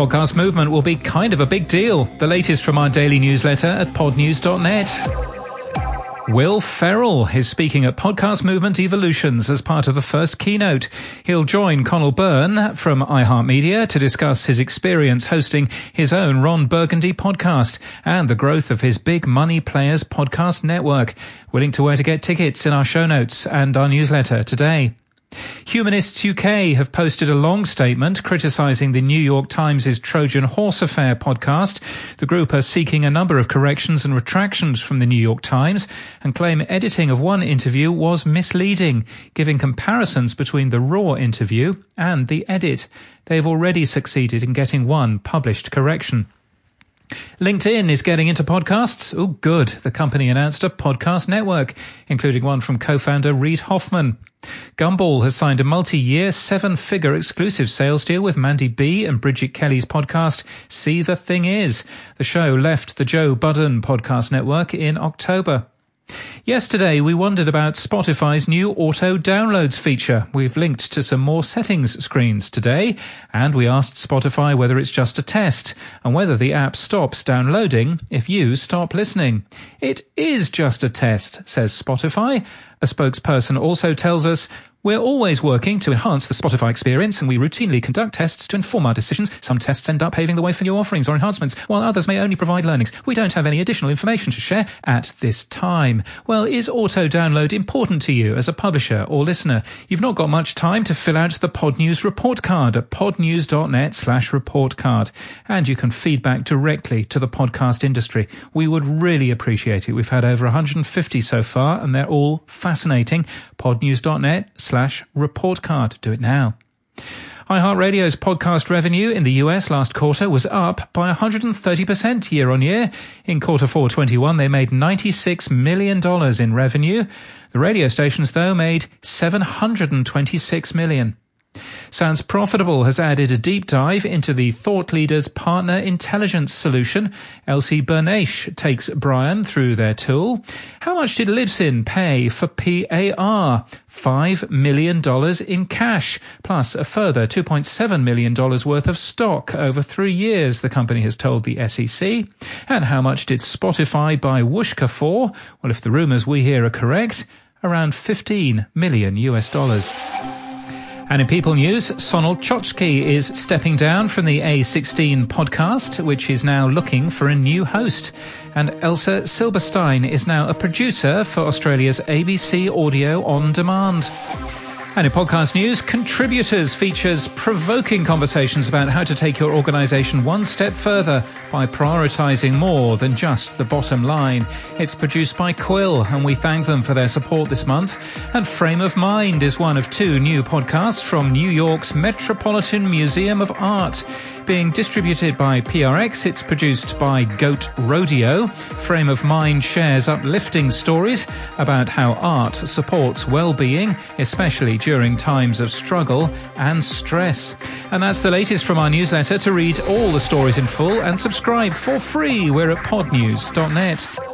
Podcast movement will be kind of a big deal. The latest from our daily newsletter at podnews.net. Will Ferrell is speaking at Podcast Movement Evolutions as part of the first keynote. He'll join Conal Byrne from iHeartMedia to discuss his experience hosting his own Ron Burgundy podcast and the growth of his Big Money Players podcast network. Linked to where to get tickets in our show notes and our newsletter today. Humanists UK have posted a long statement criticising the New York Times' Trojan Horse Affair podcast. The group are seeking a number of corrections and retractions from the New York Times and claim editing of one interview was misleading, giving comparisons between the raw interview and the edit. They've already succeeded in getting one published correction. LinkedIn is getting into podcasts. Oh, good. The company announced a podcast network, including one from co-founder Reid Hoffman. Gumball has signed a multi-year seven-figure exclusive sales deal with Mandy B and Bridget Kelly's podcast, See the Thing Is. The show left the Joe Budden podcast network in October. Yesterday, we wondered about Spotify's new auto downloads feature. We've linked to some more settings screens today, and we asked Spotify whether it's just a test and whether the app stops downloading if you stop listening. It is just a test, says Spotify. A spokesperson also tells us we're always working to enhance the Spotify experience and we routinely conduct tests to inform our decisions. Some tests end up paving the way for new offerings or enhancements, while others may only provide learnings. We don't have any additional information to share at this time. Well, is auto download important to you as a publisher or listener? You've not got much time to fill out the Podnews report card at podnews.net slash report card. And you can feedback directly to the podcast industry. We would really appreciate it. We've had over 150 so far and they're all fascinating. podnews.net slash report card. Do it now. iHeartRadio's podcast revenue in the US last quarter was up by 130% year on year. In quarter four 21, they made $96 million in revenue. The radio stations, though, made $726 million. Sounds Profitable has added a deep dive into the Thought Leaders Partner Intelligence solution. Elsie Bernache takes Brian through their tool. How much did Libsyn pay for PAR? $5 million in cash, plus a further $2.7 million worth of stock over three years, the company has told the SEC. And how much did Spotify buy Whooshkaa for? Well, if the rumours we hear are correct, around 15 million US dollars. And in People News, Sonal Chokshi is stepping down from the A16 podcast, which is now looking for a new host. And Elsa Silberstein is now a producer for Australia's ABC Audio On Demand. And in podcast news, Contributors features provoking conversations about how to take your organization one step further by prioritizing more than just the bottom line. It's produced by Quill, and we thank them for their support this month. And Frame of Mind is one of two new podcasts from New York's Metropolitan Museum of Art. Being distributed by PRX, it's produced by Goat Rodeo. Frame of Mind shares uplifting stories about how art supports well-being, especially during times of struggle and stress. And that's the latest from our newsletter. To read all the stories in full and subscribe for free, we're at podnews.net.